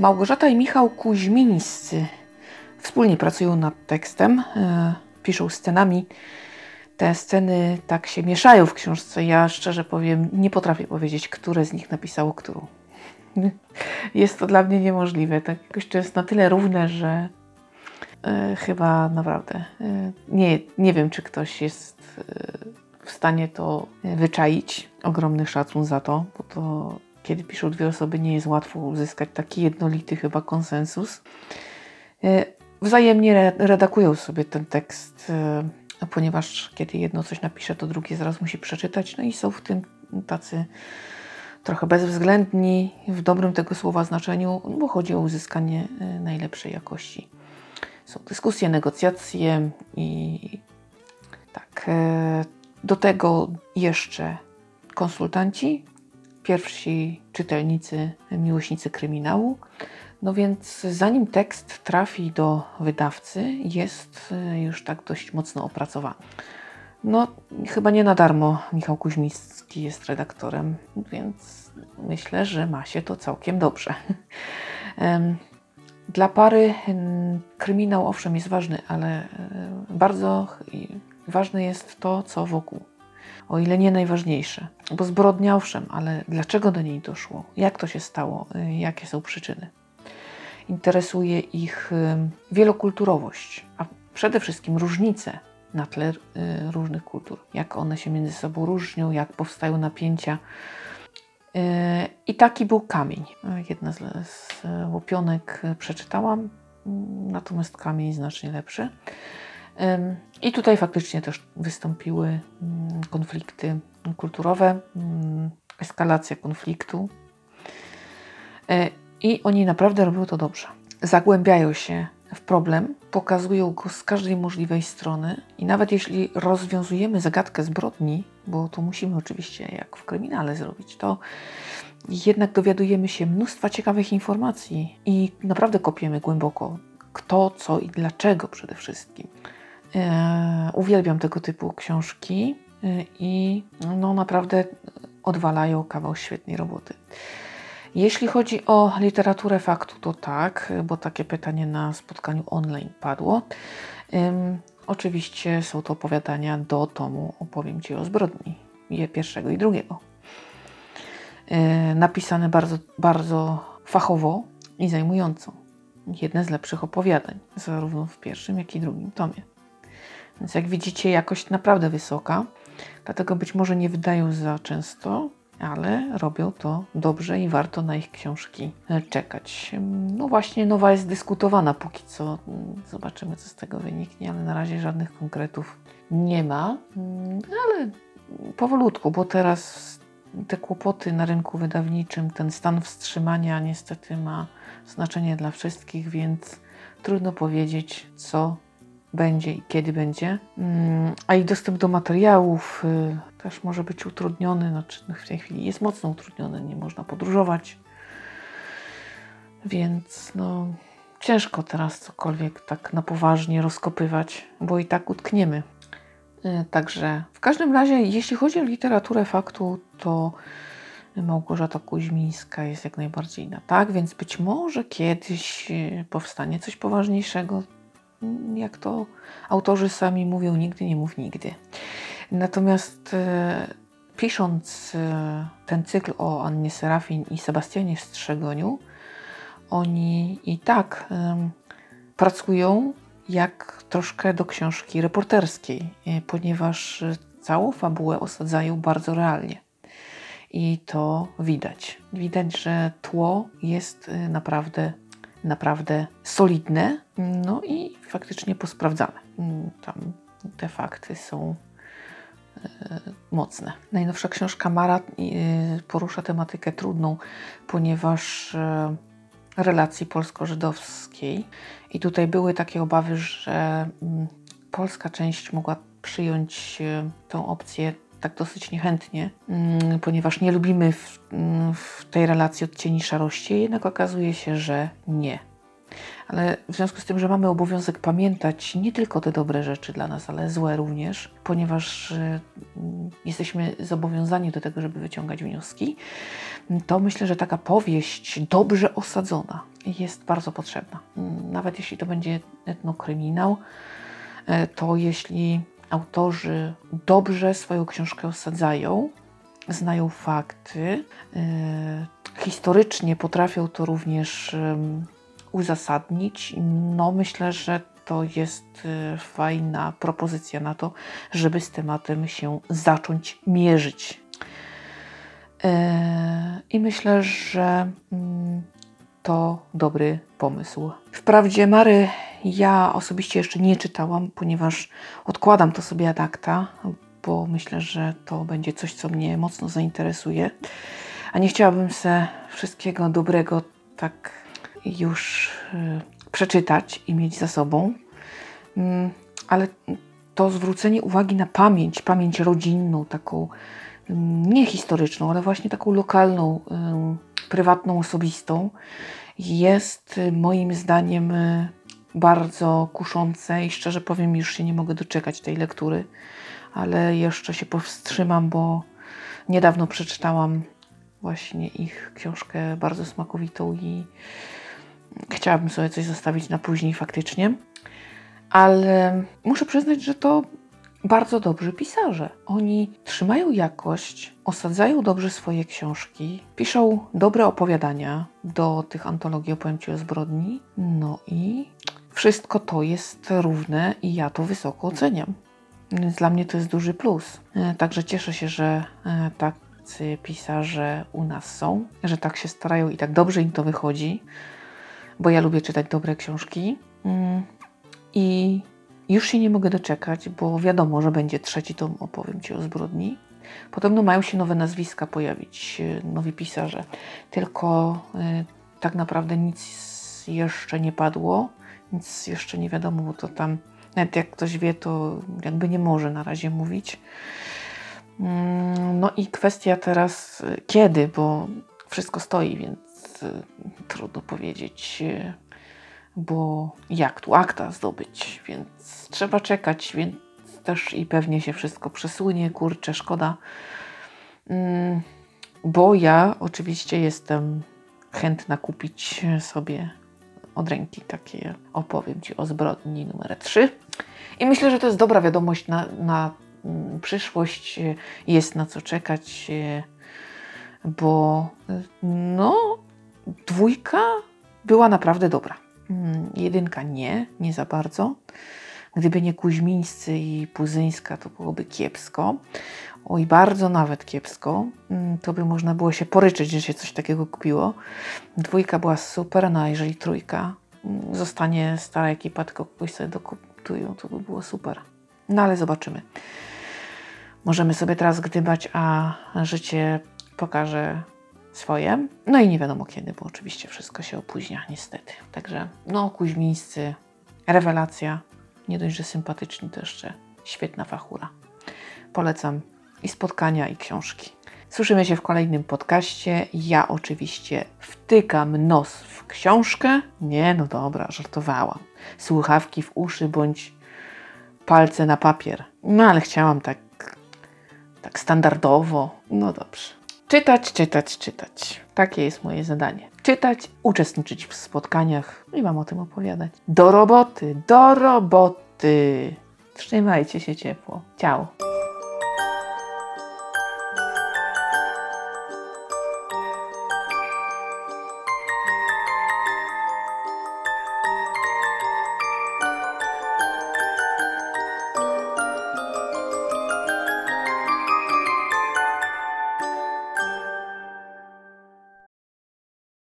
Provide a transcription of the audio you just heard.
Małgorzata i Michał Kuźmińscy wspólnie pracują nad tekstem, e, piszą scenami. Te sceny tak się mieszają w książce. Ja szczerze powiem, nie potrafię powiedzieć, które z nich napisało którą. Jest to dla mnie niemożliwe. Tak jakoś to jest na tyle równe, że e, chyba naprawdę e, nie, nie wiem, czy ktoś jest w stanie to wyczaić. Ogromny szacun za to, bo to kiedy piszą dwie osoby, nie jest łatwo uzyskać taki jednolity chyba konsensus. E, wzajemnie redakują sobie ten tekst, e, ponieważ kiedy jedno coś napisze, to drugie zaraz musi przeczytać, no i są w tym tacy trochę bezwzględni w dobrym tego słowa znaczeniu, bo chodzi o uzyskanie e, najlepszej jakości. Są dyskusje, negocjacje i tak. Do tego jeszcze konsultanci, pierwsi czytelnicy, miłośnicy kryminału. No więc zanim tekst trafi do wydawcy, jest e, już tak dość mocno opracowany. No, chyba nie na darmo Michał Kuźmicki jest redaktorem, więc myślę, że ma się to całkiem dobrze. Dla pary kryminał owszem jest ważny, ale e, bardzo ważne jest to, co wokół o ile nie najważniejsze. Bo zbrodnia owszem, ale dlaczego do niej doszło? Jak to się stało? Y, jakie są przyczyny? Interesuje ich y, wielokulturowość, a przede wszystkim różnice na tle y, różnych kultur. Jak one się między sobą różnią, jak powstają napięcia. I taki był kamień. Jedna z łupionek przeczytałam, natomiast kamień znacznie lepszy. I tutaj faktycznie też wystąpiły mm, konflikty kulturowe, mm, eskalacja konfliktu. E, I oni naprawdę robią to dobrze. Zagłębiają się w problem, pokazują go z każdej możliwej strony i nawet jeśli rozwiązujemy zagadkę zbrodni, bo to musimy oczywiście jak w kryminale zrobić, to jednak dowiadujemy się mnóstwa ciekawych informacji i naprawdę kopiemy głęboko kto, co i dlaczego przede wszystkim. E, uwielbiam tego typu książki e, i no naprawdę odwalają kawał świetnej roboty. Jeśli chodzi o literaturę faktu, to tak, bo takie pytanie na spotkaniu online padło. oczywiście są to opowiadania do tomu Opowiem Ci o zbrodni, je pierwszego i drugiego. E, napisane bardzo, bardzo fachowo i zajmująco. Jedne z lepszych opowiadań, zarówno w pierwszym, jak i drugim tomie. Więc jak widzicie, jakość naprawdę wysoka, dlatego być może nie wydają za często, ale robią to dobrze i warto na ich książki czekać. No właśnie, nowa jest dyskutowana póki co. Zobaczymy, co z tego wyniknie, ale na razie żadnych konkretów nie ma. Ale powolutku, bo teraz te kłopoty na rynku wydawniczym, ten stan wstrzymania niestety ma znaczenie dla wszystkich, więc trudno powiedzieć, co będzie i kiedy będzie. Mm, a i dostęp do materiałów y, też może być utrudniony. Znaczy, w tej chwili jest mocno utrudniony, nie można podróżować. Więc no, ciężko teraz cokolwiek tak na poważnie rozkopywać, bo i tak utkniemy. Y, także w każdym razie, jeśli chodzi o literaturę faktu, to Małgorzata Kuźmińska jest jak najbardziej na tak, więc być może kiedyś y, powstanie coś poważniejszego jak to autorzy sami mówią, nigdy nie mów nigdy. Natomiast e, pisząc e, ten cykl o Annie Serafin i Sebastianie Strzegoniu, oni i tak e, pracują jak troszkę do książki reporterskiej, ponieważ całą fabułę osadzają bardzo realnie. I to widać. Widać, że tło jest naprawdę naprawdę solidne, no i faktycznie posprawdzane. Tam te fakty są e, mocne. Najnowsza książka Mara e, porusza tematykę trudną, ponieważ e, relacji polsko-żydowskiej i tutaj były takie obawy, że mm, polska część mogła przyjąć tę opcję tak dosyć niechętnie, mm, ponieważ nie lubimy w, mm, w tej relacji odcieni szarości, jednak okazuje się, że nie. Ale w związku z tym, że mamy obowiązek pamiętać nie tylko te dobre rzeczy dla nas, ale złe również, ponieważ y, jesteśmy zobowiązani do tego, żeby wyciągać wnioski, to myślę, że taka powieść dobrze osadzona jest bardzo potrzebna. Mm, nawet jeśli to będzie etnokryminał, y, to jeśli autorzy dobrze swoją książkę osadzają, znają fakty, y, historycznie potrafią to również uzasadnić, no myślę, że to jest y, fajna propozycja na to, żeby z tematem się zacząć mierzyć. E, I myślę, że mm, to dobry pomysł. Wprawdzie Mary ja osobiście jeszcze nie czytałam, ponieważ odkładam to sobie ad acta, bo myślę, że to będzie coś, co mnie mocno zainteresuje. A nie chciałabym se wszystkiego dobrego tak już y, przeczytać i mieć za sobą. Mm, ale to zwrócenie uwagi na pamięć, pamięć rodzinną, taką mm, nie historyczną, ale właśnie taką lokalną, prywatną, osobistą, jest y, moim zdaniem y, bardzo kuszące i szczerze powiem, już się nie mogę doczekać tej lektury, ale jeszcze się powstrzymam, bo niedawno przeczytałam właśnie ich książkę bardzo smakowitą i chciałabym sobie coś zostawić na później faktycznie. Ale muszę przyznać, że to bardzo dobrzy pisarze. Oni trzymają jakość, osadzają dobrze swoje książki, piszą dobre opowiadania do tych antologii opowiem o zbrodni. No i wszystko to jest równe i ja to wysoko oceniam. Więc dla mnie to jest duży plus. E, także cieszę się, że e, tacy pisarze u nas są, że tak się starają i tak dobrze im to wychodzi, bo ja lubię czytać dobre książki. Mm, I już się nie mogę doczekać, bo wiadomo, że będzie trzeci tom, opowiem Ci o zbrodni. Podobno mają się nowe nazwiska pojawić, e, nowi pisarze. Tylko tak naprawdę nic jeszcze nie padło, nic jeszcze nie wiadomo, bo to tam nawet jak ktoś wie, to jakby nie może na razie mówić. Mm, no i kwestia teraz kiedy, bo wszystko stoi, więc y, trudno powiedzieć, y, bo jak tu akta zdobyć, więc trzeba czekać, więc też i pewnie się wszystko przesunie, kurczę, szkoda. Mm, bo ja oczywiście jestem chętna kupić sobie od ręki takie opowiem Ci o zbrodni numer 3. I myślę, że to jest dobra wiadomość na, na mm, przyszłość, jest na co czekać, bo no, dwójka była naprawdę dobra. Mm, jedynka nie, nie za bardzo. Gdyby nie Kuźmińscy i Puzyńska, to byłoby kiepsko. Oj, bardzo nawet kiepsko. Mm, to by można było się poryczyć, że się coś takiego kupiło. Dwójka była super, no a jeżeli trójka mm, zostanie stara ekipa, tylko kogoś sobie dokupują, to by było super. No ale zobaczymy. Możemy sobie teraz gdybać, a życie pokaże swoje. No i nie wiadomo kiedy, bo oczywiście wszystko się opóźnia, niestety. Także, no, Kuźmińscy, rewelacja. Nie dość, że sympatyczni, to jeszcze świetna fachura. Polecam i spotkania, i książki. Słyszymy się w kolejnym podcaście. Ja oczywiście wtykam nos w książkę. Nie, no dobra, żartowałam. Słuchawki w uszy bądź palce na papier. No ale chciałam tak, tak standardowo. No dobrze. Czytać, czytać, czytać. Takie jest moje zadanie. Czytać, uczestniczyć w spotkaniach i Wam o tym opowiadać. Do roboty, do roboty. Trzymajcie się ciepło. Ciao.